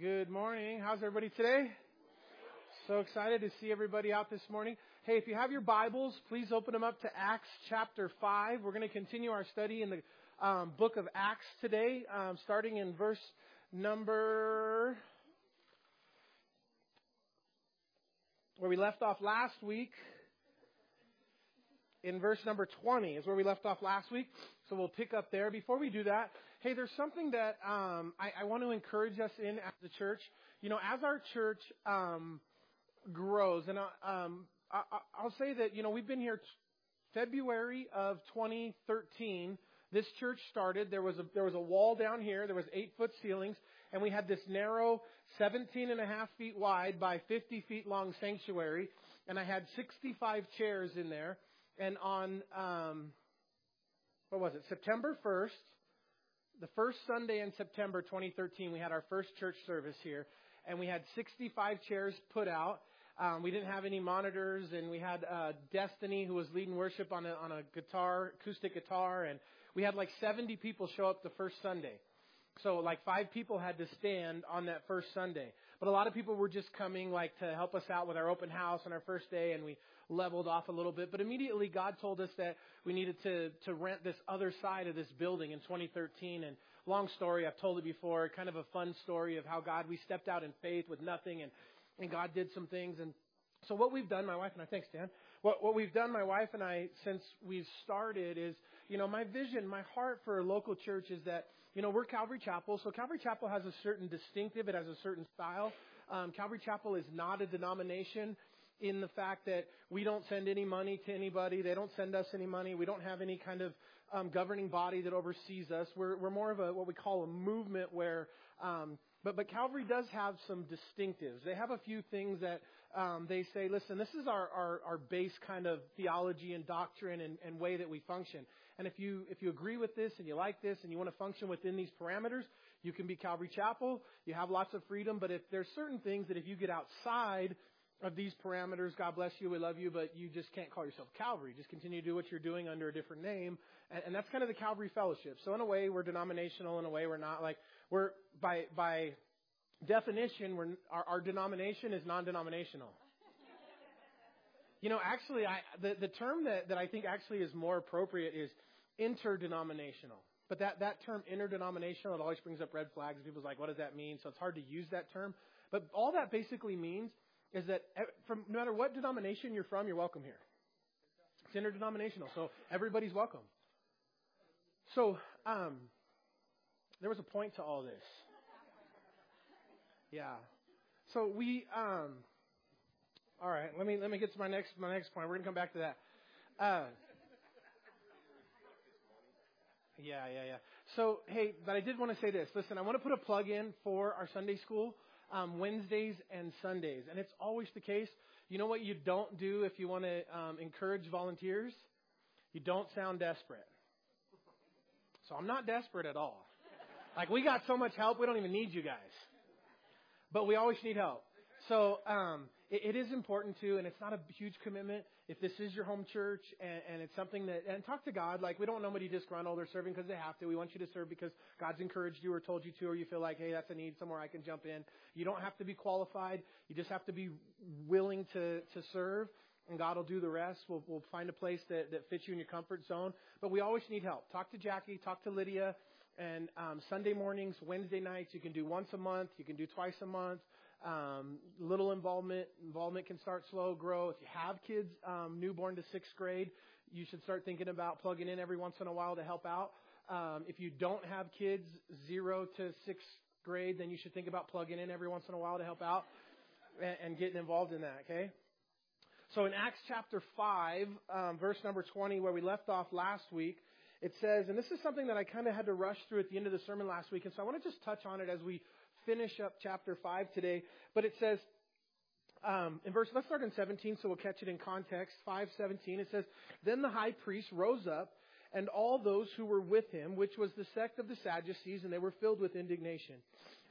Good morning. How's everybody today? So excited to see everybody out this morning. Hey, if you have your Bibles, please open them up to Acts chapter 5. We're going to continue our study in the um, book of Acts today, um, starting in verse number. Where we left off last week. In verse number 20 is where we left off last week. So we'll pick up there. Before we do that, hey, there's something that um, I, I, want to encourage us in as a church. You know, as our church um, grows, and I, um, I, I'll say that you know we've been here February of 2013. This church started. There was a there was a wall down here. There was eight foot ceilings, and we had this narrow, 17 and a half feet wide by 50 feet long sanctuary, and I had 65 chairs in there. And on um, what was it? September 1st, the first Sunday in September 2013, we had our first church service here, and we had 65 chairs put out. Um, we didn't have any monitors, and we had uh, Destiny who was leading worship on a, on a guitar, acoustic guitar, and we had like 70 people show up the first Sunday. So like five people had to stand on that first Sunday. But a lot of people were just coming like to help us out with our open house on our first day and we leveled off a little bit. But immediately God told us that we needed to, to rent this other side of this building in 2013. And long story, I've told it before, kind of a fun story of how God, we stepped out in faith with nothing and, and God did some things. And so what we've done, my wife and I, thanks Dan, what, what we've done, my wife and I, since we've started is, you know, my vision, my heart for a local church is that, you know, we're Calvary Chapel. So Calvary Chapel has a certain distinctive, it has a certain style. Um, Calvary Chapel is not a denomination in the fact that we don't send any money to anybody. They don't send us any money. We don't have any kind of um, governing body that oversees us. We're, we're more of a what we call a movement where, um, but but Calvary does have some distinctives. They have a few things that um, they say. Listen, this is our, our our base kind of theology and doctrine and, and way that we function. And if you if you agree with this and you like this and you want to function within these parameters, you can be Calvary Chapel. You have lots of freedom. But if there's certain things that if you get outside of these parameters. God bless you. We love you, but you just can't call yourself Calvary. Just continue to do what you're doing under a different name. And, and that's kind of the Calvary fellowship. So in a way, we're denominational. In a way, we're not like, we're by, by definition, our, our denomination is non-denominational. You know, actually, I, the, the term that, that I think actually is more appropriate is interdenominational. But that, that term interdenominational, it always brings up red flags. People's like, what does that mean? So it's hard to use that term. But all that basically means is that from no matter what denomination you're from, you're welcome here. It's interdenominational, so everybody's welcome. So, um, there was a point to all this. Yeah. So we, um, all right. Let me let me get to my next my next point. We're gonna come back to that. Uh, yeah, yeah, yeah. So hey, but I did want to say this. Listen, I want to put a plug in for our Sunday school um, Wednesdays and Sundays. And it's always the case. You know what you don't do if you want to um, encourage volunteers? You don't sound desperate. So I'm not desperate at all. Like, we got so much help, we don't even need you guys. But we always need help. So um, it, it is important too, and it's not a huge commitment. If this is your home church and, and it's something that, and talk to God. Like we don't know nobody disgruntled or serving because they have to. We want you to serve because God's encouraged you or told you to, or you feel like, hey, that's a need somewhere I can jump in. You don't have to be qualified. You just have to be willing to to serve and God will do the rest. We'll, we'll find a place that, that fits you in your comfort zone. But we always need help. Talk to Jackie, talk to Lydia, and um, Sunday mornings, Wednesday nights, you can do once a month, you can do twice a month. Um, little involvement. Involvement can start slow, grow. If you have kids, um, newborn to sixth grade, you should start thinking about plugging in every once in a while to help out. Um, if you don't have kids zero to sixth grade, then you should think about plugging in every once in a while to help out and, and getting involved in that. Okay. So in Acts chapter five, um, verse number twenty, where we left off last week, it says, and this is something that I kind of had to rush through at the end of the sermon last week, and so I want to just touch on it as we finish up chapter 5 today. But it says, um, in verse, let's start in 17 so we'll catch it in context. 517, it says, Then the high priest rose up and all those who were with him, which was the sect of the Sadducees, and they were filled with indignation,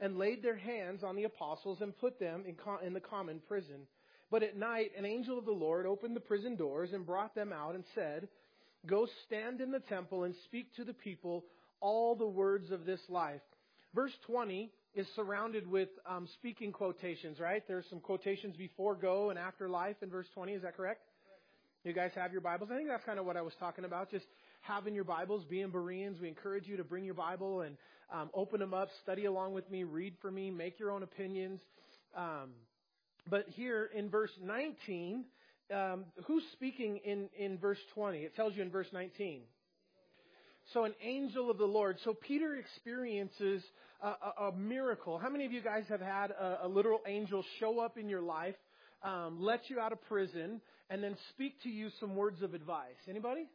and laid their hands on the apostles and put them in, in the common prison. But at night, an angel of the Lord opened the prison doors and brought them out and said, Go stand in the temple and speak to the people all the words of this life. Verse 20 is surrounded with um, speaking quotations, right? There's some quotations before go and after life in verse 20. Is that correct? You guys have your Bibles? I think that's kind of what I was talking about. Just having your Bibles, being Bereans. We encourage you to bring your Bible and um, open them up, study along with me, read for me, make your own opinions. Um, but here in verse 19, um, who's speaking in, in verse 20? It tells you in verse 19. So an angel of the Lord. So Peter experiences a, a, a miracle. How many of you guys have had a, a literal angel show up in your life, um, let you out of prison, and then speak to you some words of advice? Anybody?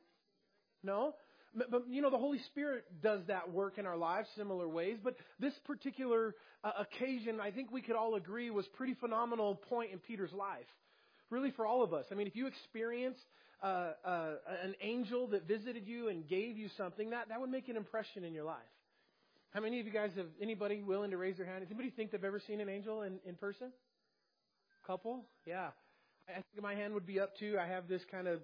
No? But, but, you know, the Holy Spirit does that work in our lives similar ways. But this particular uh, occasion, I think we could all agree, was pretty phenomenal point in Peter's life. Really, for all of us. I mean, if you experienced uh, uh, an angel that visited you and gave you something, that, that would make an impression in your life. How many of you guys have anybody willing to raise their hand? Does anybody think they've ever seen an angel in, in person? Couple? Yeah. I think my hand would be up too. I have this kind of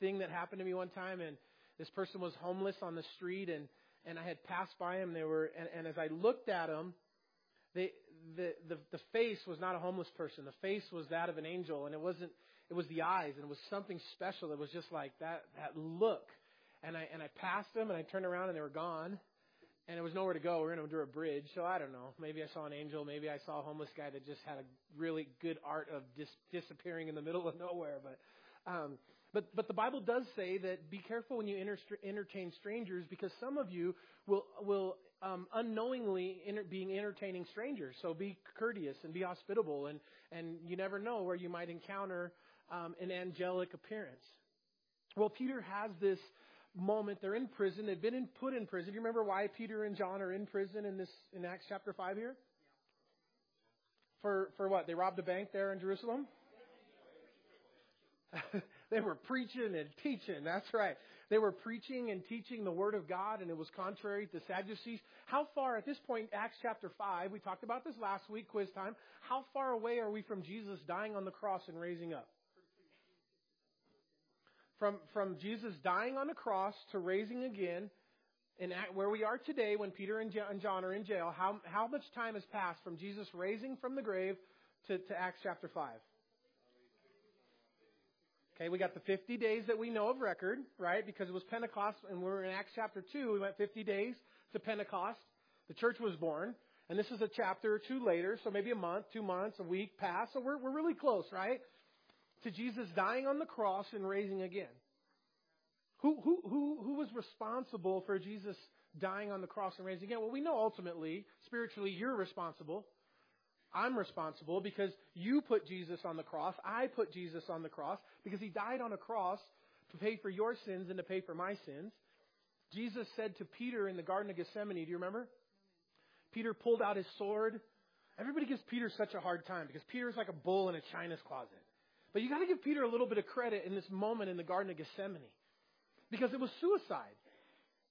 thing that happened to me one time and this person was homeless on the street and, and I had passed by him. They were, and, and as I looked at him, they, the, the, the face was not a homeless person. The face was that of an angel and it wasn't, it was the eyes, and it was something special. It was just like that that look. And I and I passed them, and I turned around, and they were gone. And there was nowhere to go. We going to do a bridge, so I don't know. Maybe I saw an angel. Maybe I saw a homeless guy that just had a really good art of dis- disappearing in the middle of nowhere. But um, but but the Bible does say that be careful when you enter, entertain strangers because some of you will will um, unknowingly enter, being entertaining strangers. So be courteous and be hospitable, and and you never know where you might encounter um, an angelic appearance. Well, Peter has this moment. They're in prison. They've been in, put in prison. Do you remember why Peter and John are in prison in this in Acts chapter five here? For for what? They robbed a bank there in Jerusalem. they were preaching and teaching. That's right. They were preaching and teaching the Word of God, and it was contrary to Sadducees. How far, at this point, Acts chapter 5, we talked about this last week, quiz time. How far away are we from Jesus dying on the cross and raising up? From, from Jesus dying on the cross to raising again, and where we are today when Peter and John are in jail, how, how much time has passed from Jesus raising from the grave to, to Acts chapter 5? Okay, we got the 50 days that we know of record, right? Because it was Pentecost, and we're in Acts chapter 2. We went 50 days to Pentecost. The church was born. And this is a chapter or two later, so maybe a month, two months, a week past. So we're, we're really close, right? to Jesus dying on the cross and raising again. Who, who, who, who was responsible for Jesus dying on the cross and raising again? Well, we know ultimately, spiritually, you're responsible. I'm responsible because you put Jesus on the cross. I put Jesus on the cross because he died on a cross to pay for your sins and to pay for my sins. Jesus said to Peter in the Garden of Gethsemane, do you remember? Peter pulled out his sword. Everybody gives Peter such a hard time because Peter's like a bull in a china's closet. But you got to give Peter a little bit of credit in this moment in the Garden of Gethsemane because it was suicide.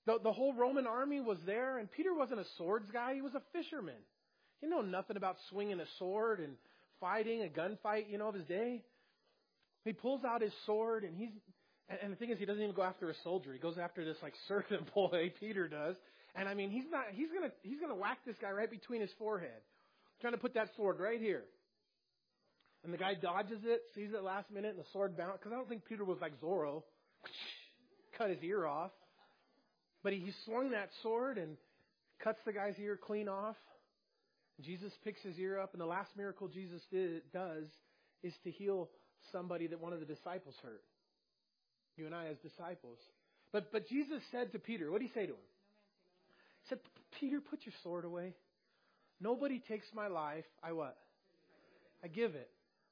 The, the whole Roman army was there, and Peter wasn't a swords guy, he was a fisherman. He knew nothing about swinging a sword and fighting a gunfight, you know, of his day. He pulls out his sword, and he's and the thing is, he doesn't even go after a soldier. He goes after this like servant boy. Peter does, and I mean, he's not. He's gonna he's gonna whack this guy right between his forehead, trying to put that sword right here. And the guy dodges it, sees it last minute, and the sword bounces. Because I don't think Peter was like Zorro, cut his ear off. But he, he swung that sword and cuts the guy's ear clean off. Jesus picks his ear up, and the last miracle Jesus did, does is to heal somebody that one of the disciples hurt. You and I as disciples. But but Jesus said to Peter, what did he say to him? He said, Peter, put your sword away. Nobody takes my life. I what? I give it.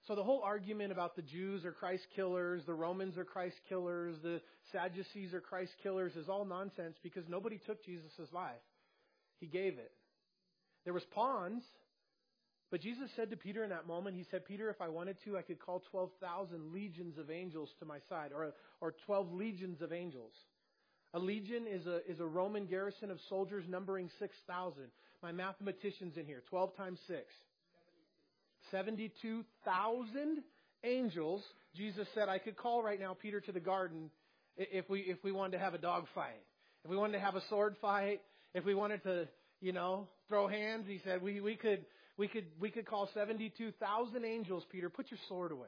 So the whole argument about the Jews are Christ killers, the Romans are Christ killers, the Sadducees are Christ killers is all nonsense because nobody took Jesus' life. He gave it. There was pawns, but Jesus said to Peter in that moment, he said, Peter, if I wanted to, I could call 12,000 legions of angels to my side, or, or 12 legions of angels. A legion is a, is a Roman garrison of soldiers numbering 6,000. My mathematician's in here. 12 times 6. 72,000 angels. Jesus said, I could call right now Peter to the garden if we, if we wanted to have a dog fight, if we wanted to have a sword fight, if we wanted to you know, throw hands. He said, we, we could, we could, we could call 72,000 angels, Peter. Put your sword away.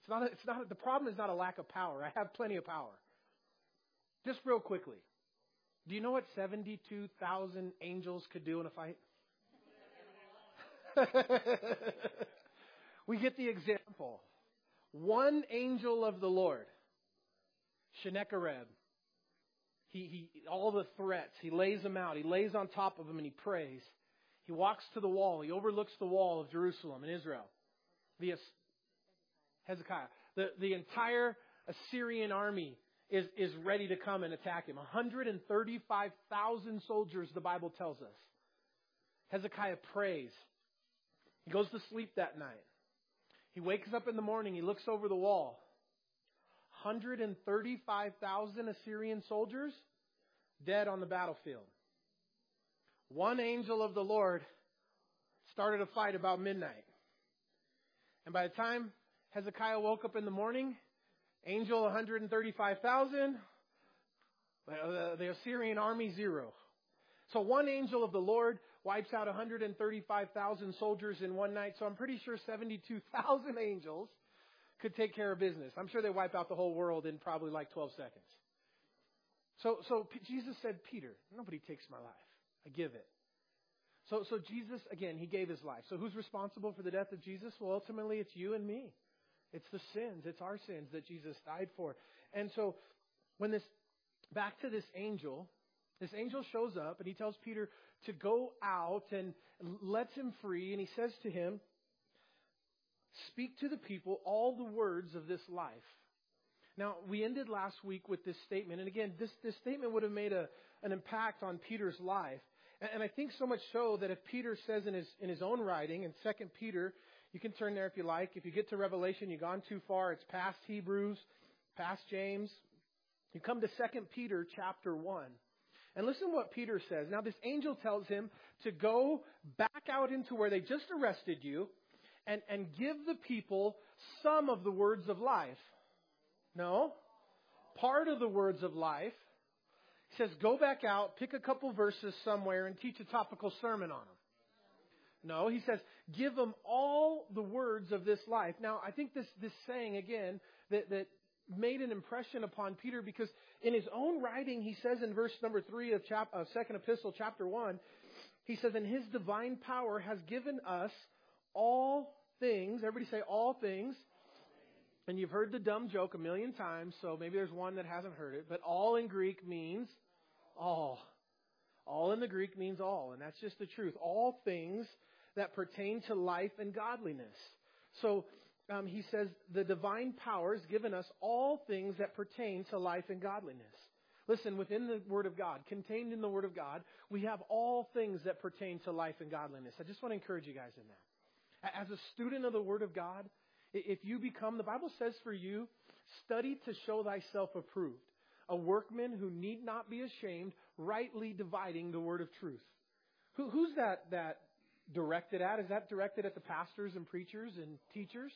It's not, a, it's not, a, the problem is not a lack of power. I have plenty of power. Just real quickly. Do you know what 72,000 angels could do in a fight? we get the example. One angel of the Lord, Sennacherib, he, he, all the threats, he lays them out. He lays on top of them and he prays. He walks to the wall. He overlooks the wall of Jerusalem and Israel. The Hezekiah. The, the entire Assyrian army is, is ready to come and attack him. 135,000 soldiers, the Bible tells us. Hezekiah prays. He goes to sleep that night. He wakes up in the morning. He looks over the wall. 135,000 Assyrian soldiers dead on the battlefield. One angel of the Lord started a fight about midnight. And by the time Hezekiah woke up in the morning, angel 135,000, the Assyrian army zero. So one angel of the Lord wipes out 135,000 soldiers in one night. So I'm pretty sure 72,000 angels could take care of business. I'm sure they wipe out the whole world in probably like 12 seconds. So, so Jesus said, Peter, nobody takes my life. I give it. So, so Jesus, again, he gave his life. So who's responsible for the death of Jesus? Well, ultimately, it's you and me. It's the sins. It's our sins that Jesus died for. And so when this, back to this angel, this angel shows up and he tells Peter to go out and lets him free. And he says to him, Speak to the people all the words of this life. Now, we ended last week with this statement. And again, this, this statement would have made a, an impact on Peter's life. And, and I think so much so that if Peter says in his, in his own writing, in 2 Peter, you can turn there if you like. If you get to Revelation, you've gone too far. It's past Hebrews, past James. You come to 2 Peter chapter 1. And listen to what Peter says. Now, this angel tells him to go back out into where they just arrested you and, and give the people some of the words of life. No. Part of the words of life. He says, go back out, pick a couple verses somewhere, and teach a topical sermon on them. No, he says, give them all the words of this life. Now, I think this, this saying, again, that, that made an impression upon Peter because in his own writing, he says in verse number three of, chap, of second epistle, chapter one, he says, and his divine power has given us all things. Everybody say all things. And you've heard the dumb joke a million times, so maybe there's one that hasn't heard it. But all in Greek means all. All in the Greek means all, and that's just the truth. All things that pertain to life and godliness. So um, he says the divine power has given us all things that pertain to life and godliness. Listen, within the Word of God, contained in the Word of God, we have all things that pertain to life and godliness. I just want to encourage you guys in that. As a student of the Word of God, if you become, the Bible says for you, study to show thyself approved, a workman who need not be ashamed, rightly dividing the Word of truth. Who, who's that, that directed at? Is that directed at the pastors and preachers and teachers?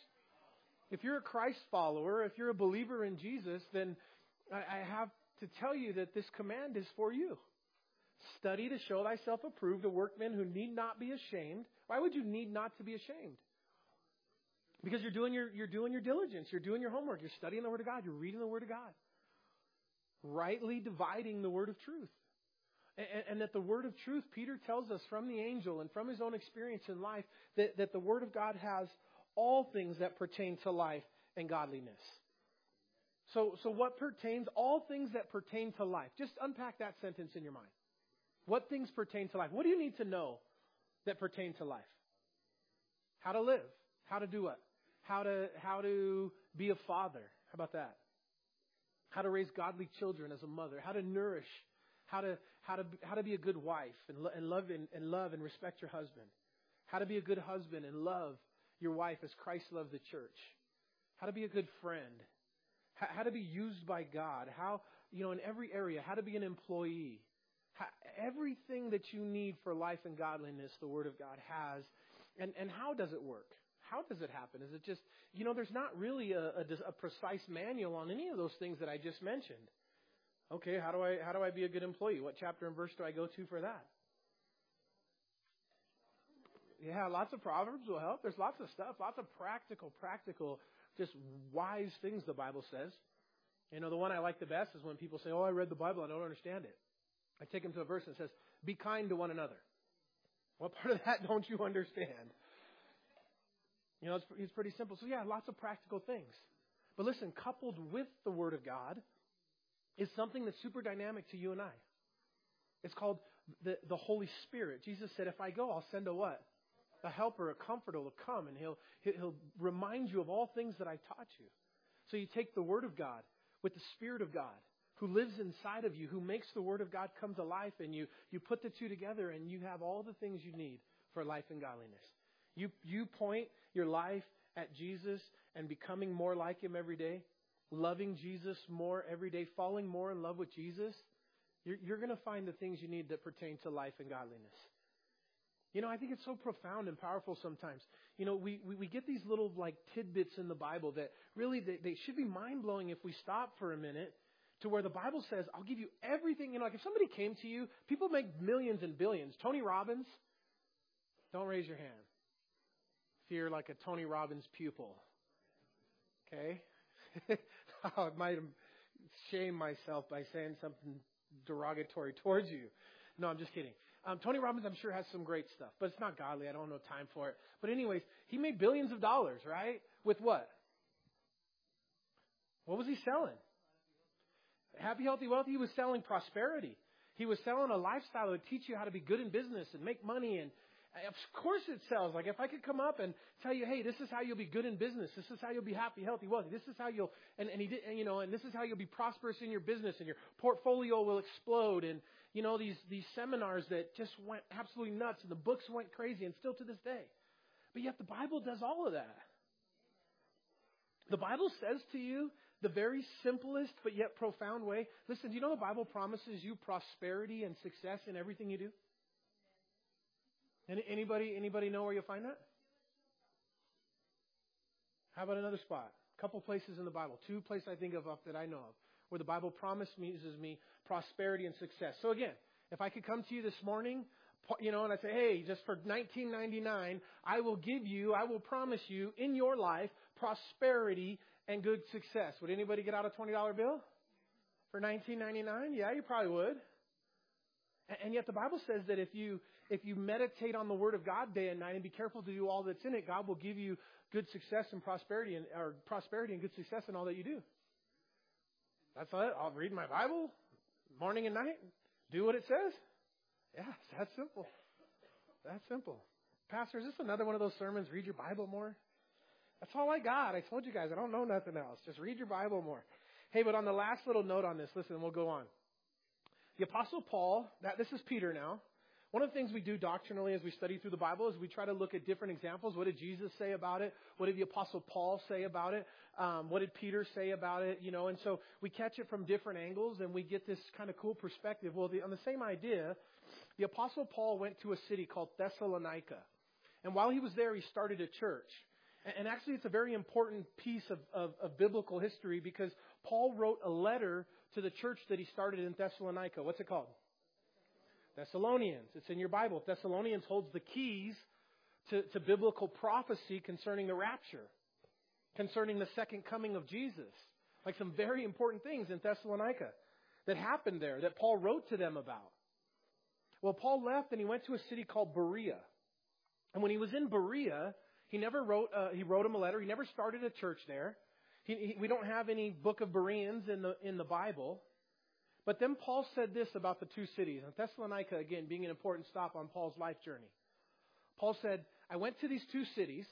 If you're a Christ follower, if you're a believer in Jesus, then I, I have to tell you that this command is for you. Study to show thyself approved, a workman who need not be ashamed. Why would you need not to be ashamed? Because you're doing your, you're doing your diligence. You're doing your homework. You're studying the Word of God. You're reading the Word of God. Rightly dividing the Word of truth. And, and, that the Word of truth, Peter tells us from the angel and from his own experience in life, that, that the Word of God has all things that pertain to life and godliness. So, so what pertains, all things that pertain to life. Just unpack that sentence in your mind. What things pertain to life? What do you need to know that pertain to life? How to live. How to do what? How to, how to be a father. How about that? How to raise godly children as a mother. How to nourish. How to, how to, how to be a good wife and, lo- and love and, and love and respect your husband. How to be a good husband and love your wife as Christ loved the church. How to be a good friend. How, how to be used by God. How, you know, in every area, how to be an employee. Everything that you need for life and godliness, the Word of God has. And, and how does it work? How does it happen? Is it just, you know, there's not really a, a, a precise manual on any of those things that I just mentioned. Okay, how do I how do I be a good employee? What chapter and verse do I go to for that? Yeah, lots of proverbs will help. There's lots of stuff, lots of practical, practical, just wise things the Bible says. You know, the one I like the best is when people say, "Oh, I read the Bible, I don't understand it." I take him to a verse that says, "Be kind to one another." What part of that don't you understand? You know, it's, it's pretty simple. So yeah, lots of practical things. But listen, coupled with the Word of God is something that's super dynamic to you and I. It's called the, the Holy Spirit. Jesus said, if I go, I'll send a what? A helper, a comforter will come and he'll, he'll remind you of all things that I taught you. So you take the Word of God with the Spirit of God who lives inside of you, who makes the Word of God come to life in you. You put the two together and you have all the things you need for life and godliness. You, you point your life at Jesus and becoming more like Him every day, loving Jesus more every day, falling more in love with Jesus, you're, you're going to find the things you need that pertain to life and godliness. You know, I think it's so profound and powerful sometimes. You know, we, we, we get these little like tidbits in the Bible that really they, they should be mind blowing if we stop for a minute to where the Bible says, I'll give you everything. You know, like if somebody came to you, people make millions and billions. Tony Robbins, don't raise your hand. If you're like a Tony Robbins pupil. Okay? I might shame myself by saying something derogatory towards you. No, I'm just kidding. Um, Tony Robbins, I'm sure, has some great stuff, but it's not godly. I don't have time for it. But anyways, he made billions of dollars, right? With what? What was he selling? Happy, healthy, wealthy. He was selling prosperity. He was selling a lifestyle that would teach you how to be good in business and make money and, uh, of course it sells. Like if I could come up and tell you, hey, this is how you'll be good in business. This is how you'll be happy, healthy, wealthy. This is how you'll, and, and he did, and, you know, and this is how you'll be prosperous in your business and your portfolio will explode. And, you know, these, these seminars that just went absolutely nuts and the books went crazy and still to this day. But yet the Bible does all of that. The Bible says to you the very simplest but yet profound way. Listen, do you know the Bible promises you prosperity and success in everything you do? Any, anybody, anybody know where you'll find that? How about another spot? A couple places in the Bible. Two places I think of that I know of where the Bible promises me prosperity and success. So again, if I could come to you this morning, you know, and I say, hey, just for 1999, I will give you, I will promise you in your life prosperity and good success. Would anybody get out a $20 bill for 1999? Yeah, you probably would. And yet the Bible says that if you if you meditate on the Word of God day and night and be careful to do all that's in it, God will give you good success and prosperity and or prosperity and good success in all that you do. That's it. I'll read my Bible morning and night. Do what it says. Yeah, it's that simple. That simple. Pastor, is this another one of those sermons? Read your Bible more. That's all I got. I told you guys I don't know nothing else. Just read your Bible more. Hey, but on the last little note on this, listen, we'll go on. The Apostle Paul, that, this is Peter now. One of the things we do doctrinally as we study through the Bible is we try to look at different examples. What did Jesus say about it? What did the Apostle Paul say about it? Um, what did Peter say about it? You know, and so we catch it from different angles and we get this kind of cool perspective. Well, the, on the same idea, the Apostle Paul went to a city called Thessalonica. And while he was there, he started a church. And, actually, it's a very important piece of, of, of biblical history because Paul wrote a letter to the church that he started in Thessalonica. What's it called? Thessalonians. It's in your Bible. Thessalonians holds the keys to, to biblical prophecy concerning the rapture, concerning the second coming of Jesus. Like some very important things in Thessalonica that happened there that Paul wrote to them about. Well, Paul left and he went to a city called Berea. And when he was in Berea, he never wrote, uh, he wrote him a letter. He never started a church there. He, he, we don't have any book of Bereans in the, in the Bible. But then Paul said this about the two cities, and Thessalonica, again, being an important stop on Paul's life journey. Paul said, I went to these two cities,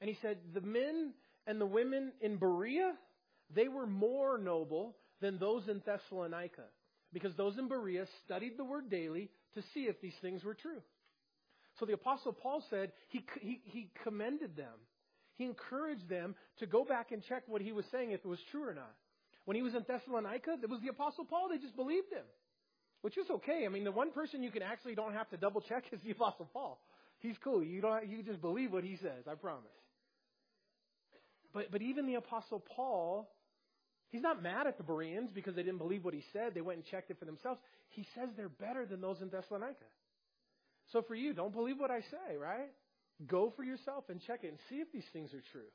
and he said, the men and the women in Berea, they were more noble than those in Thessalonica, because those in Berea studied the word daily to see if these things were true. So the apostle Paul said he, he, he commended them. He encouraged them to go back and check what he was saying if it was true or not. When he was in Thessalonica, it was the Apostle Paul. They just believed him, which is okay. I mean, the one person you can actually don't have to double check is the Apostle Paul. He's cool. You don't. You just believe what he says. I promise. But but even the Apostle Paul, he's not mad at the Bereans because they didn't believe what he said. They went and checked it for themselves. He says they're better than those in Thessalonica. So for you, don't believe what I say, right? go for yourself and check it and see if these things are true.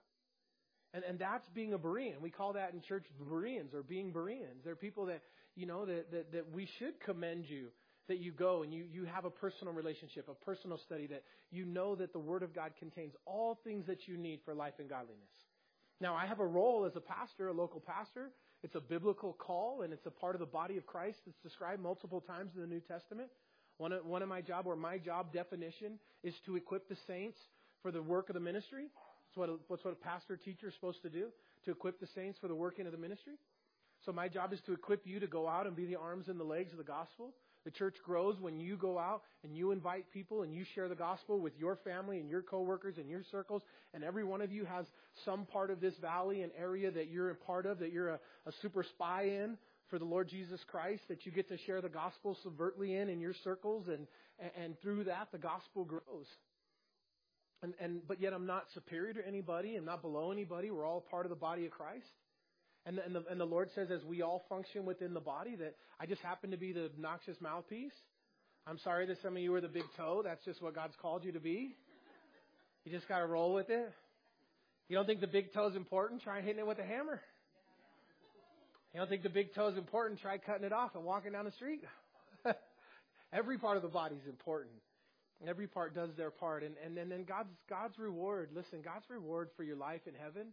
And, and that's being a Berean. We call that in church Bereans or being Bereans. They're people that, you know, that, that, that we should commend you that you go and you, you have a personal relationship, a personal study, that you know that the Word of God contains all things that you need for life and godliness. Now, I have a role as a pastor, a local pastor. It's a biblical call, and it's a part of the body of Christ that's described multiple times in the New Testament. One of, one of my job, or my job definition, is to equip the saints for the work of the ministry. That's what a, that's what a pastor teacher is supposed to do, to equip the saints for the working of the ministry. So my job is to equip you to go out and be the arms and the legs of the gospel. The church grows when you go out and you invite people and you share the gospel with your family and your coworkers and your circles. And every one of you has some part of this valley and area that you're a part of, that you're a, a super spy in for the Lord Jesus Christ, that you get to share the gospel subvertly in in your circles. And, and through that, the gospel grows. And, and, but yet I'm not superior to anybody. I'm not below anybody. We're all part of the body of Christ. And the, and, the, and the Lord says, as we all function within the body, that I just happen to be the obnoxious mouthpiece. I'm sorry that some of you are the big toe. That's just what God's called you to be. You just got to roll with it. You don't think the big toe is important? Try hitting it with a hammer. You don't think the big toe is important? Try cutting it off and walking down the street. Every part of the body is important. Every part does their part. And, and, and then God's, God's reward, listen, God's reward for your life in heaven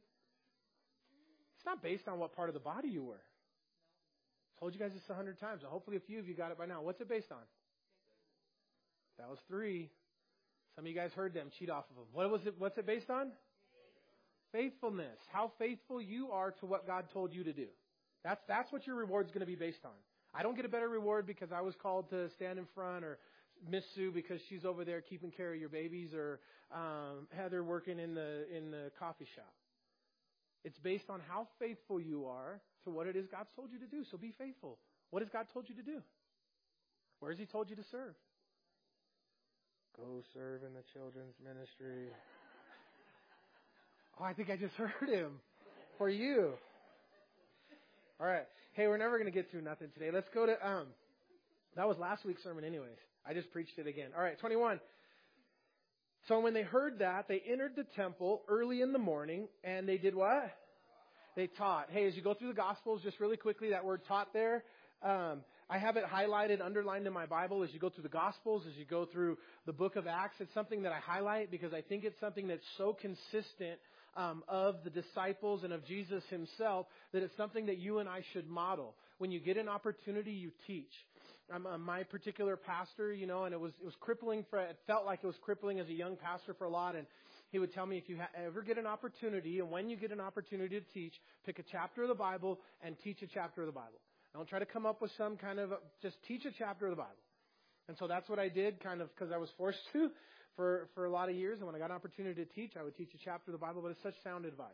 it's not based on what part of the body you were. I told you guys this a hundred times. Hopefully, a few of you got it by now. What's it based on? That was three. Some of you guys heard them. Cheat off of them. What was it? What's it based on? Faithfulness. How faithful you are to what God told you to do. That's that's what your reward's going to be based on. I don't get a better reward because I was called to stand in front, or Miss Sue because she's over there keeping care of your babies, or um, Heather working in the in the coffee shop. It's based on how faithful you are to what it is God's told you to do. So be faithful. What has God told you to do? Where has He told you to serve? Go serve in the children's ministry. Oh, I think I just heard him. For you. All right. Hey, we're never going to get through nothing today. Let's go to um that was last week's sermon anyways. I just preached it again. All right, 21. So when they heard that, they entered the temple early in the morning and they did what? They taught. Hey, as you go through the Gospels, just really quickly, that word taught there, um, I have it highlighted, underlined in my Bible as you go through the Gospels, as you go through the book of Acts. It's something that I highlight because I think it's something that's so consistent um, of the disciples and of Jesus himself that it's something that you and I should model. When you get an opportunity, you teach. I'm, I'm my particular pastor, you know, and it was it was crippling for it felt like it was crippling as a young pastor for a lot. And he would tell me if you ha- ever get an opportunity, and when you get an opportunity to teach, pick a chapter of the Bible and teach a chapter of the Bible. Don't try to come up with some kind of just teach a chapter of the Bible. And so that's what I did, kind of because I was forced to for for a lot of years. And when I got an opportunity to teach, I would teach a chapter of the Bible. But it's such sound advice.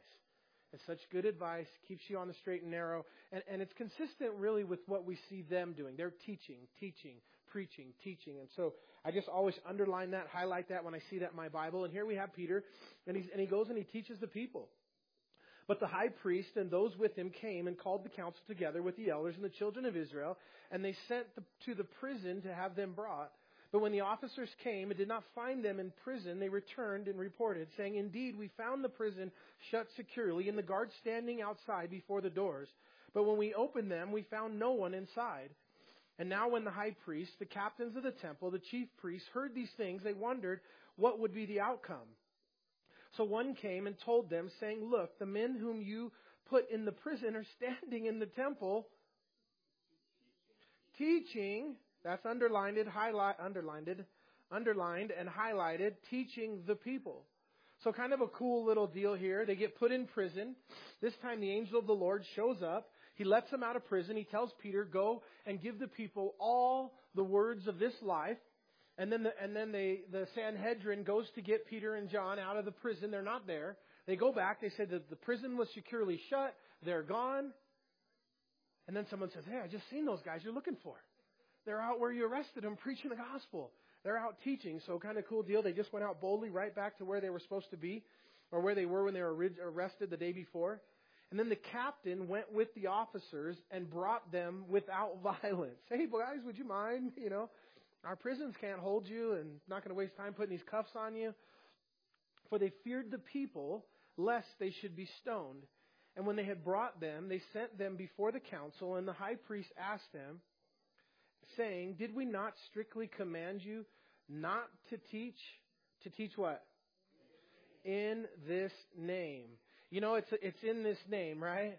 It's such good advice, keeps you on the straight and narrow, and, and it's consistent really with what we see them doing. They're teaching, teaching, preaching, teaching. And so I just always underline that, highlight that when I see that in my Bible. And here we have Peter, and, he's, and he goes and he teaches the people. But the high priest and those with him came and called the council together with the elders and the children of Israel, and they sent to the prison to have them brought. But when the officers came and did not find them in prison, they returned and reported, saying, Indeed, we found the prison shut securely and the guards standing outside before the doors. But when we opened them, we found no one inside. And now when the high priest, the captains of the temple, the chief priests heard these things, they wondered what would be the outcome. So one came and told them, saying, Look, the men whom you put in the prison are standing in the temple teaching that's underlined, highlight, underlined, underlined and highlighted, teaching the people. So kind of a cool little deal here. They get put in prison. This time the angel of the Lord shows up. He lets them out of prison. He tells Peter, go and give the people all the words of this life. And then the, and then they, the Sanhedrin goes to get Peter and John out of the prison. They're not there. They go back. They said that the prison was securely shut. They're gone. And then someone says, Hey, I just seen those guys you're looking for. They're out where you arrested them preaching the gospel. They're out teaching. So kind of cool deal. They just went out boldly right back to where they were supposed to be or where they were when they were arrested the day before. And then the captain went with the officers and brought them without violence. Hey, guys, would you mind? You know, our prisons can't hold you and not going to waste time putting these cuffs on you. For they feared the people, lest they should be stoned. And when they had brought them, they sent them before the council, and the high priest asked them, saying, Did we not strictly command you not to teach? To teach what? In this name. You know, it's, it's in this name, right?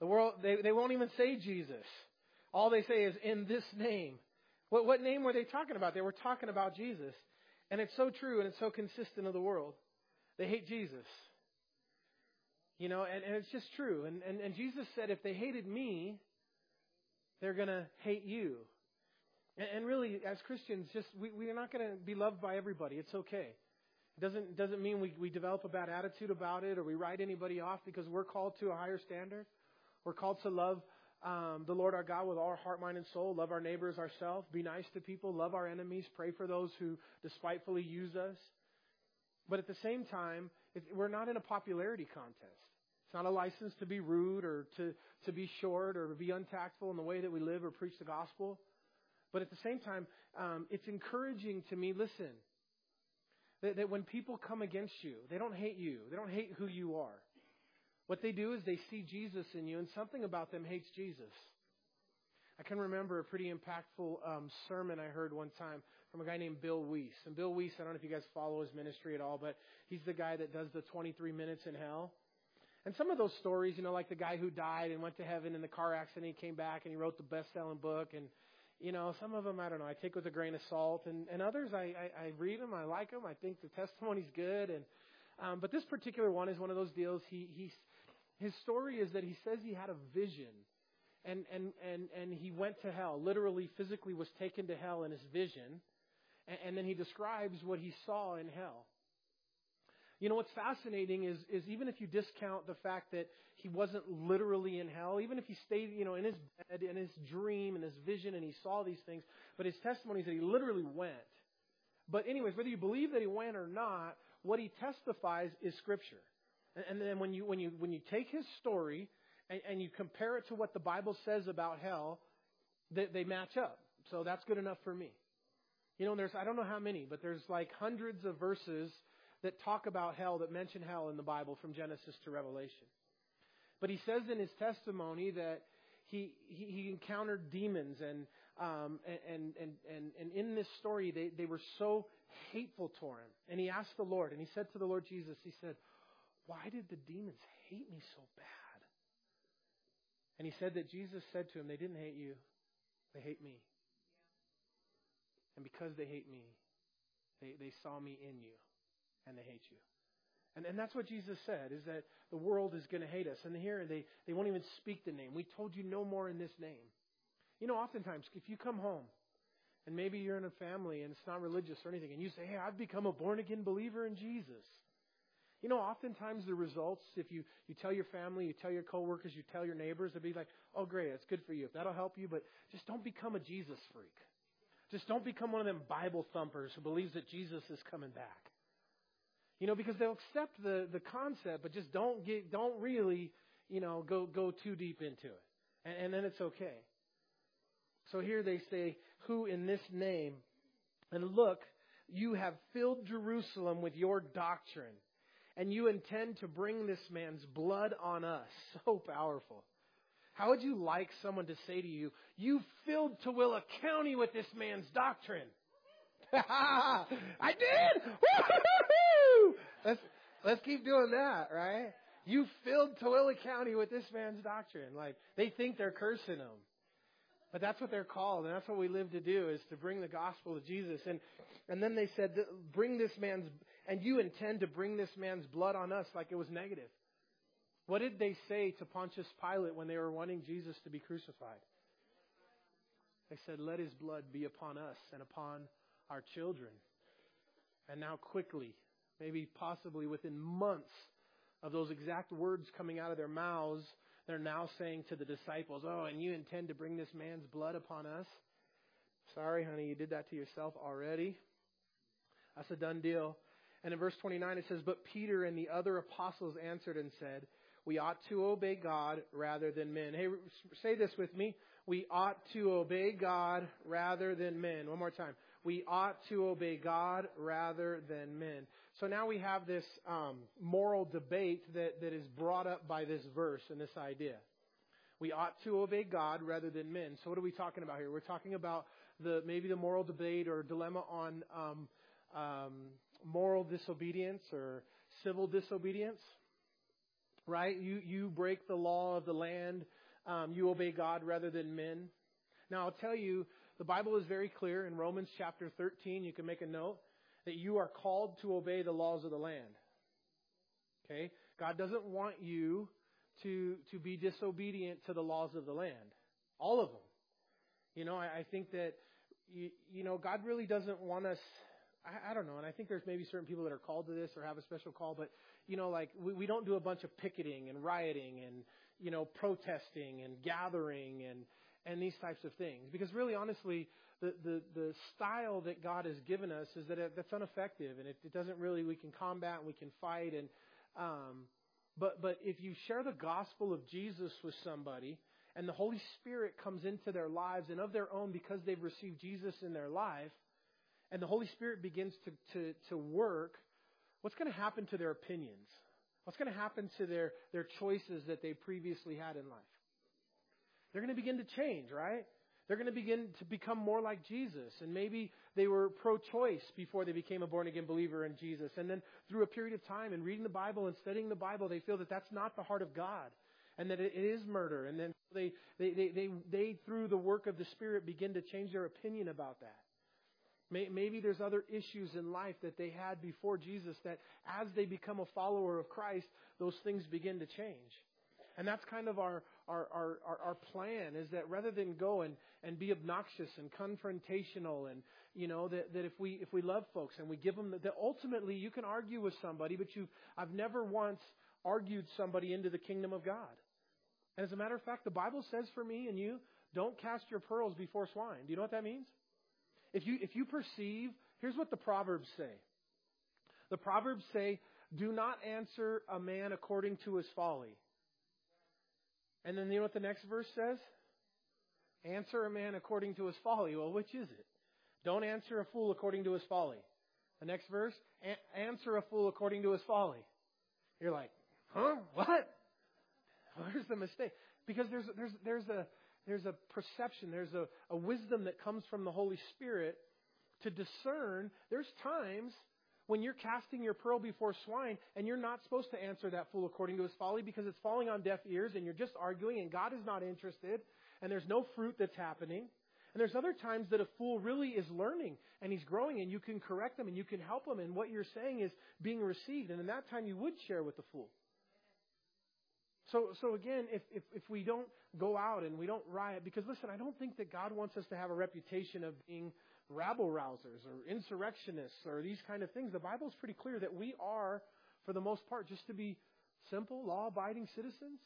The world, they, they won't even say Jesus. All they say is in this name. What, what name were they talking about? They were talking about Jesus. And it's so true and it's so consistent of the world. They hate Jesus. You know, and, and it's just true. And, and, and Jesus said, if they hated me, they're going to hate you. And, and really, as Christians, just we, we're not going to be loved by everybody. It's okay. It doesn't, doesn't mean we, we develop a bad attitude about it or we write anybody off because we're called to a higher standard. We're called to love um, the Lord our God with all our heart, mind, and soul, love our neighbors ourselves, be nice to people, love our enemies, pray for those who despitefully use us. But at the same time, we're not in a popularity contest. It's not a license to be rude or to, to be short or to be untactful in the way that we live or preach the gospel. But at the same time, um, it's encouraging to me, listen, that, that when people come against you, they don't hate you. They don't hate who you are. What they do is they see Jesus in you, and something about them hates Jesus. I can remember a pretty impactful um, sermon I heard one time from a guy named Bill Wiese. And Bill Wiese, I don't know if you guys follow his ministry at all, but he's the guy that does the 23 minutes in hell. And some of those stories, you know, like the guy who died and went to heaven in the car accident, he came back and he wrote the best-selling book. And you know, some of them I don't know, I take with a grain of salt, and and others I I, I read them, I like them, I think the testimony's good. And um, but this particular one is one of those deals. He he his story is that he says he had a vision. And, and, and, and he went to hell, literally, physically was taken to hell in his vision. And, and then he describes what he saw in hell. You know, what's fascinating is, is even if you discount the fact that he wasn't literally in hell, even if he stayed, you know, in his bed, in his dream, in his vision, and he saw these things, but his testimony is that he literally went. But anyways, whether you believe that he went or not, what he testifies is scripture. And, then when you, when you, when you take his story and, and you compare it to what the Bible says about hell, they, they match up. So that's good enough for me. You know, there's, I don't know how many, but there's like hundreds of verses that talk about hell, that mention hell in the Bible from Genesis to Revelation. But he says in his testimony that he, he, he encountered demons and, um, and, and, and, and in this story they, they were so hateful toward him. And he asked the Lord, and he said to the Lord Jesus, he said, why did the demons hate me so bad? And he said that Jesus said to him, they didn't hate you, they hate me. And because they hate me, they, they saw me in you and they hate you. And, and that's what Jesus said, is that the world is going to hate us. And here they, they won't even speak the name. We told you no more in this name. You know, oftentimes, if you come home, and maybe you're in a family and it's not religious or anything, and you say, hey, I've become a born again believer in Jesus. You know, oftentimes the results, if you, you tell your family, you tell your coworkers, you tell your neighbors, they'll be like, oh, great, that's good for you. If that'll help you, but just don't become a Jesus freak. Just don't become one of them Bible thumpers who believes that Jesus is coming back. You know, because they'll accept the, the concept, but just don't get, don't really, you know, go, go too deep into it. And, and then it's okay. So here they say, who in this name, and look, you have filled Jerusalem with your doctrine, and you intend to bring this man's blood on us. So powerful. How would you like someone to say to you, you filled Tooele County with this man's doctrine? I did! let's, let's keep doing that, right? You filled Tooele County with this man's doctrine. Like, they think they're cursing him. But that's what they're called, and that's what we live to do, is to bring the gospel of Jesus. And, and then they said, bring this man's, and you intend to bring this man's blood on us like it was negative. What did they say to Pontius Pilate when they were wanting Jesus to be crucified? They said, let his blood be upon us and upon our children. And now, quickly, maybe possibly within months of those exact words coming out of their mouths, they're now saying to the disciples, Oh, and you intend to bring this man's blood upon us? Sorry, honey, you did that to yourself already. That's a done deal. And in verse 29 it says, But Peter and the other apostles answered and said, We ought to obey God rather than men. Hey, say this with me. We ought to obey God rather than men. One more time. we ought to obey God rather than men. So now we have this um, moral debate that, that is brought up by this verse and this idea. We ought to obey God rather than men. So what are we talking about here? We're talking about the maybe the moral debate or dilemma on um, um, moral disobedience or civil disobedience. Right? You you break the law of the land. Um, you obey God rather than men. Now I'll tell you, the Bible is very clear in Romans chapter 13. You can make a note that you are called to obey the laws of the land. Okay? God doesn't want you to, to be disobedient to the laws of the land. All of them. You know, I, I think that, you, you know, God really doesn't want us, I, I don't know, and I think there's maybe certain people that are called to this or have a special call, but, you know, like, we, we don't do a bunch of picketing and rioting and, you know, protesting and gathering and, and these types of things. Because really, honestly, the, the, the style that God has given us is that it, that's ineffective and it, it doesn't really, we can combat and we can fight and, um, but, but if you share the gospel of Jesus with somebody and the Holy Spirit comes into their lives and of their own because they've received Jesus in their life and the Holy Spirit begins to, to, to work, what's going to happen to their opinions? What's going to happen to their, their choices that they previously had in life? They're going to begin to change, right? They're going to begin to become more like Jesus. And maybe they were pro choice before they became a born again believer in Jesus. And then through a period of time and reading the Bible and studying the Bible, they feel that that's not the heart of God and that it is murder. And then they, they, they, they, they through the work of the Spirit, begin to change their opinion about that. Maybe there's other issues in life that they had before Jesus that as they become a follower of Christ, those things begin to change. And that's kind of our, our, our, our, plan is that rather than go and, and be obnoxious and confrontational and, you know, that, that if we, if we love folks and we give them that ultimately you can argue with somebody, but you I've never once argued somebody into the kingdom of God. And as a matter of fact, the Bible says for me and you, don't cast your pearls before swine. Do you know what that means? If you, if you perceive, here's what the Proverbs say. The Proverbs say, do not answer a man according to his folly and then you know what the next verse says? Answer a man according to his folly. Well, which is it? Don't answer a fool according to his folly. The next verse, answer a fool according to his folly. You're like, huh? What? Where's the mistake? Because there's there's there's a there's a perception, there's a, a wisdom that comes from the Holy Spirit to discern. There's times when you're casting your pearl before swine and you're not supposed to answer that fool according to his folly because it's falling on deaf ears and you're just arguing and God is not interested and there's no fruit that's happening. And there's other times that a fool really is learning and he's growing and you can correct him and you can help him and what you're saying is being received. And in that time you would share with the fool. So, so again, if, if, if we don't go out and we don't riot, because listen, I don't think that God wants us to have a reputation of being rabble rousers or insurrectionists or these kind of things. The Bible is pretty clear that we are, for the most part, just to be simple, law abiding citizens.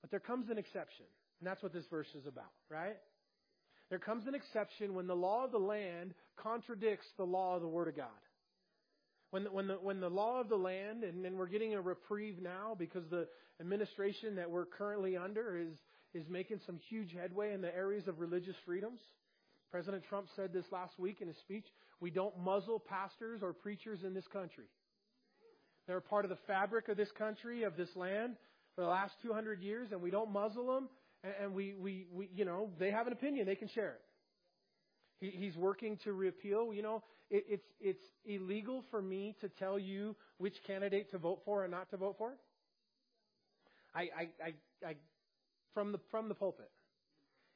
But there comes an exception. And that's what this verse is about, right? There comes an exception when the law of the land contradicts the law of the Word of God. When the, when the, when the law of the land, and, and we're getting a reprieve now because the administration that we're currently under is, is making some huge headway in the areas of religious freedoms. President Trump said this last week in his speech. We don't muzzle pastors or preachers in this country. They're part of the fabric of this country, of this land, for the last 200 years, and we don't muzzle them. And we, we, we you know, they have an opinion, they can share it. He, he's working to repeal. You know, it, it's it's illegal for me to tell you which candidate to vote for and not to vote for. I, I, I, I from the from the pulpit.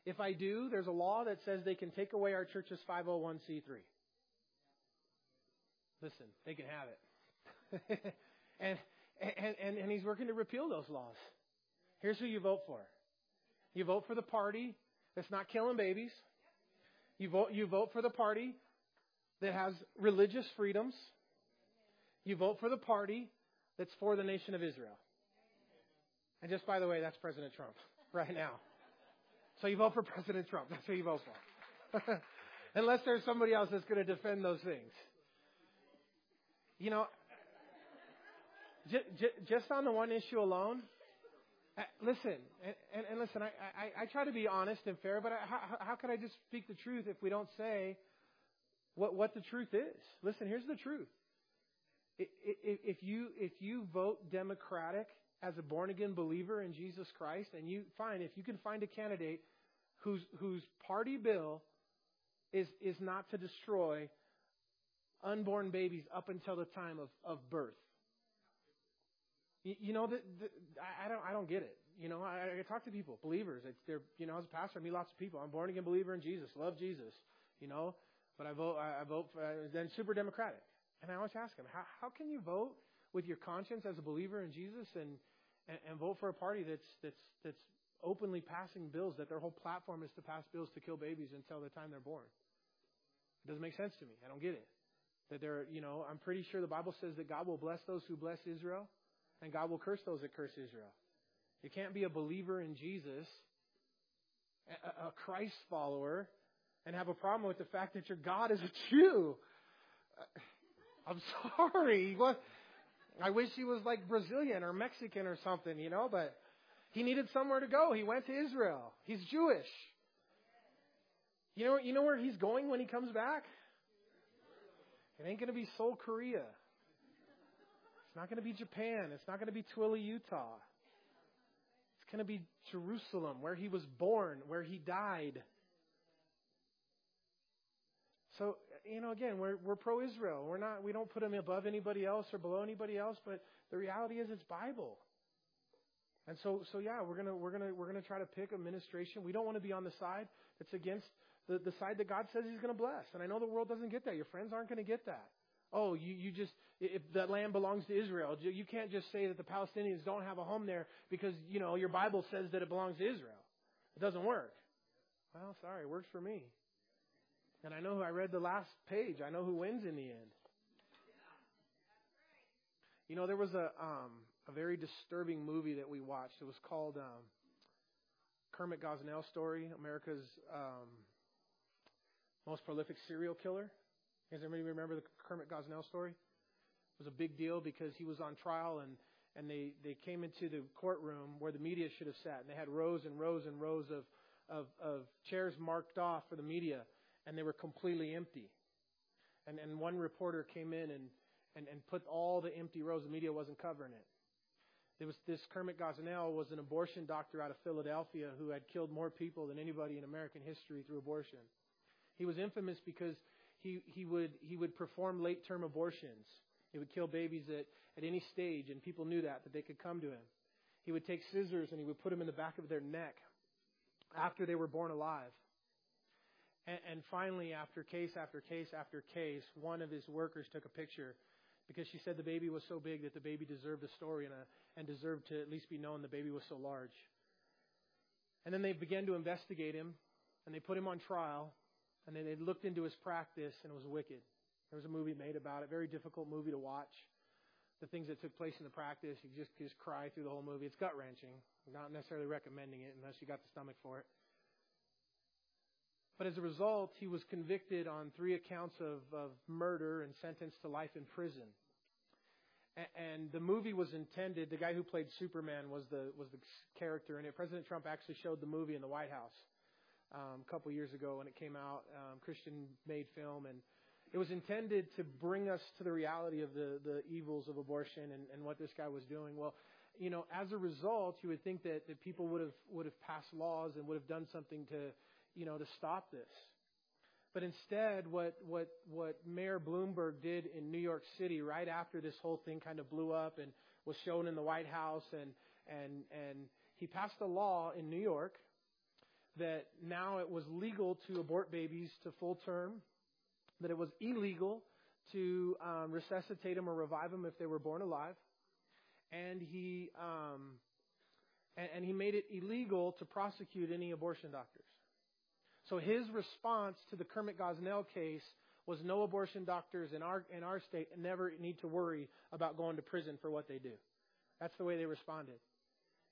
If I do, there's a law that says they can take away our church's 501c3. Listen, they can have it. and, and, and, and he's working to repeal those laws. Here's who you vote for. You vote for the party that's not killing babies. You vote, you vote for the party that has religious freedoms. You vote for the party that's for the nation of Israel. And just by the way, that's President Trump right now. So you vote for President Trump. That's who you vote for. Unless there's somebody else that's going to defend those things. You know, just on the one issue alone, Uh, listen, and, and, and listen, I, I, I, try to be honest and fair, but I, how, how can I just speak the truth if we don't say what, what the truth is. Listen, here's the truth. If you, if you vote Democratic as a born again believer in Jesus Christ, and you find, if you can find a candidate whose, whose party bill is, is not to destroy unborn babies up until the time of, of birth. You, know, the, the, I, I don't, I don't get it. You know, I, I talk to people, believers. It's, they're, you know, as a pastor, I meet lots of people. I'm born again believer in Jesus, love Jesus. You know, but I vote, I, I vote for, uh, then super democratic. And I always ask them, how, how can you vote with your conscience as a believer in Jesus and, and, and vote for a party that's, that's, that's openly passing bills that their whole platform is to pass bills to kill babies until the time they're born? It doesn't make sense to me. I don't get it. That they're, you know, I'm pretty sure the Bible says that God will bless those who bless Israel, and God will curse those that curse Israel. You can't be a believer in Jesus, a, Christ follower, and have a problem with the fact that your God is a Jew. Uh, I'm sorry. What? I wish he was like Brazilian or Mexican or something, you know, but he needed somewhere to go. He went to Israel. He's Jewish. You know, you know where he's going when he comes back? It ain't going to be Seoul, Korea. It's not going to be Japan. It's not going to be Tooele, Utah. It's going to be Jerusalem, where he was born, where he died. So, you know, again, we're, we're pro Israel. We're not, we don't put him above anybody else or below anybody else, but the reality is it's Bible. And so, so yeah, we're gonna, we're gonna, we're gonna try to pick administration. We don't want to be on the side that's against the, the side that God says He's going to bless. And I know the world doesn't get that. Your friends aren't going to get that. Oh, you, you just, if that land belongs to Israel, you can't just say that the Palestinians don't have a home there because, you know, your Bible says that it belongs to Israel. It doesn't work. Well, sorry, it works for me. And I know who I read the last page. I know who wins in the end. You know, there was a um, a very disturbing movie that we watched. It was called um, Kermit Gosnell Story, America's um, most prolific serial killer. Does anybody remember the Kermit Gosnell story? It was a big deal because he was on trial and and they they came into the courtroom where the media should have sat and they had rows and rows and rows of of, of chairs marked off for the media and they were completely empty. And and one reporter came in and and, and put all the empty rows. The media wasn't covering it. There was this Kermit Gosnell was an abortion doctor out of Philadelphia who had killed more people than anybody in American history through abortion. He was infamous because he, he, would, he would perform late term abortions. He would kill babies at, at any stage, and people knew that, that they could come to him. He would take scissors and he would put them in the back of their neck after they were born alive. And, and finally, after case after case after case, one of his workers took a picture because she said the baby was so big that the baby deserved a story and, a, and deserved to at least be known the baby was so large. And then they began to investigate him, and they put him on trial, and then they looked into his practice, and it was wicked. There was a movie made about it, very difficult movie to watch. The things that took place in the practice, you just just cry through the whole movie. It's gut wrenching. Not necessarily recommending it unless you got the stomach for it. But as a result, he was convicted on three accounts of, of murder and sentenced to life in prison. And the movie was intended. The guy who played Superman was the was the character in it. President Trump actually showed the movie in the White House um, a couple years ago when it came out, um, Christian made film, and it was intended to bring us to the reality of the, the evils of abortion and, and what this guy was doing. Well, you know, as a result, you would think that, that people would have would have passed laws and would have done something to, you know, to stop this. But instead, what what what Mayor Bloomberg did in New York City right after this whole thing kind of blew up and was shown in the White House, and and and he passed a law in New York that now it was legal to abort babies to full term, that it was illegal to um, resuscitate them or revive them if they were born alive, and he um, and, and he made it illegal to prosecute any abortion doctors. So his response to the Kermit Gosnell case was no abortion doctors in our in our state never need to worry about going to prison for what they do. That's the way they responded.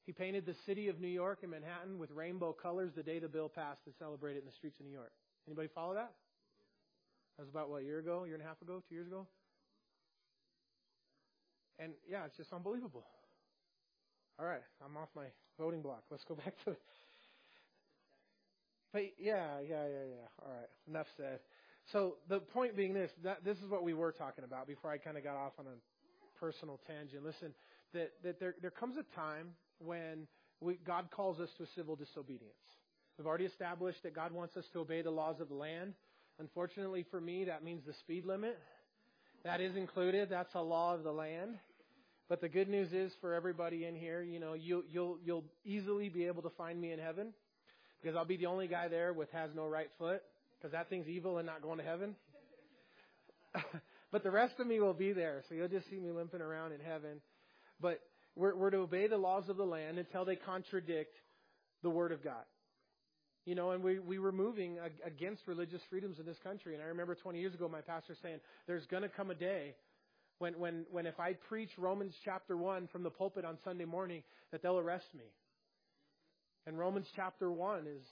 He painted the city of New York and Manhattan with rainbow colors the day the bill passed to celebrate it in the streets of New York. Anybody follow that? That was about what, a year ago, a year and a half ago, two years ago? And yeah, it's just unbelievable. All right, I'm off my voting block. Let's go back to. The But yeah, yeah, yeah, yeah. All right, enough said. So the point being this, that this is what we were talking about before I kind of got off on a personal tangent. Listen, that, that there, there comes a time when we, God calls us to civil disobedience. We've already established that God wants us to obey the laws of the land. Unfortunately for me, that means the speed limit. That is included. That's a law of the land. But the good news is for everybody in here, you know, you, you'll you'll easily be able to find me in heaven because I'll be the only guy there with has no right foot because that thing's evil and not going to heaven. but the rest of me will be there, so you'll just see me limping around in heaven. But we're, we're to obey the laws of the land until they contradict the Word of God. You know, and we, we were moving against religious freedoms in this country. And I remember 20 years ago, my pastor saying, there's going to come a day when, when, when if I preach Romans chapter 1 from the pulpit on Sunday morning, that they'll arrest me. And Romans chapter 1 is,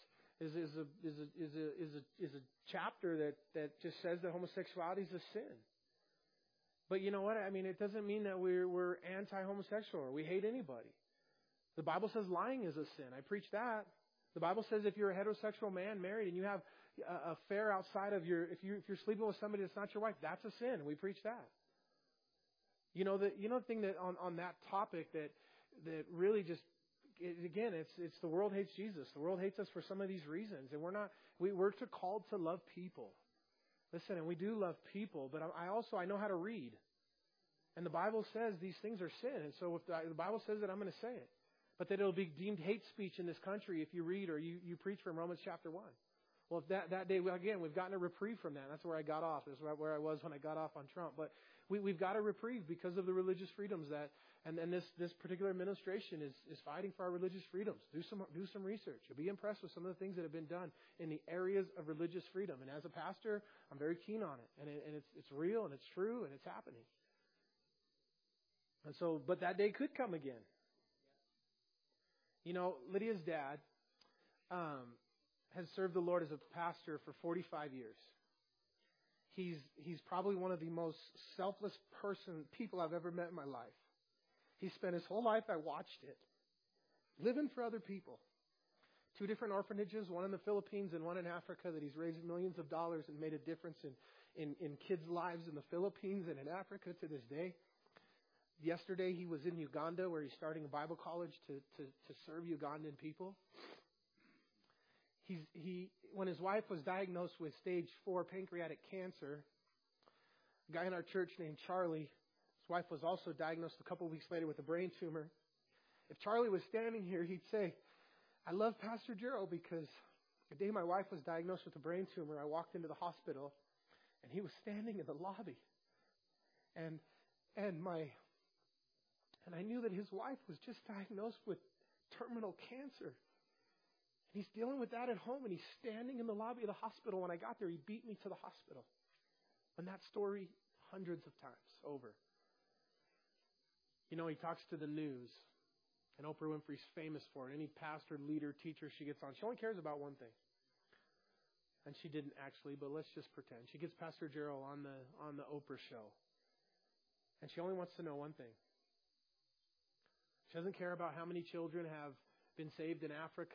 is, is, a, is, a, is, a, is, a, is a chapter that, that just says that homosexuality is a sin. But you know what? I mean, it doesn't mean that we're, we're anti-homosexual or we hate anybody. The Bible says lying is a sin. I preach that. The Bible says if you're a heterosexual man married and you have a affair outside of your, if, you, if you're sleeping with somebody that's not your wife, that's a sin. We preach that. You know, the, you know the thing that on, on that topic that, that really just it, again, it's it's the world hates Jesus. The world hates us for some of these reasons, and we're not. We, we're called to love people. Listen, and we do love people, but I also I know how to read, and the Bible says these things are sin, and so if the, Bible says it, I'm going to say it. But that it'll be deemed hate speech in this country if you read or you, you preach from Romans chapter one. Well, if that that day again, we've gotten a reprieve from that. That's where I got off. That's where I was when I got off on Trump. But we, we've got a reprieve because of the religious freedoms that and, and this, this particular administration is, is fighting for our religious freedoms. Do some, do some research. You'll be impressed with some of the things that have been done in the areas of religious freedom. And as a pastor, I'm very keen on it. And, it, and it's, it's real and it's true and it's happening. And so, but that day could come again. You know, Lydia's dad um, has served the Lord as a pastor for 45 years. He's, he's probably one of the most selfless person, people I've ever met in my life. He spent his whole life, I watched it, living for other people. Two different orphanages, one in the Philippines and one in Africa, that he's raised millions of dollars and made a difference in, in, in kids' lives in the Philippines and in Africa to this day. Yesterday, he was in Uganda where he's starting a Bible college to, to, to serve Ugandan people. He's, he, when his wife was diagnosed with stage four pancreatic cancer, a guy in our church named Charlie his wife was also diagnosed a couple of weeks later with a brain tumor. If Charlie was standing here, he'd say, I love Pastor Gerald because the day my wife was diagnosed with a brain tumor, I walked into the hospital and he was standing in the lobby. And and my and I knew that his wife was just diagnosed with terminal cancer. And he's dealing with that at home and he's standing in the lobby of the hospital. When I got there, he beat me to the hospital. And that story hundreds of times over. You know, he talks to the news. And Oprah Winfrey's famous for it. Any pastor, leader, teacher she gets on, she only cares about one thing. And she didn't actually, but let's just pretend. She gets Pastor Gerald on the on the Oprah show. And she only wants to know one thing. She doesn't care about how many children have been saved in Africa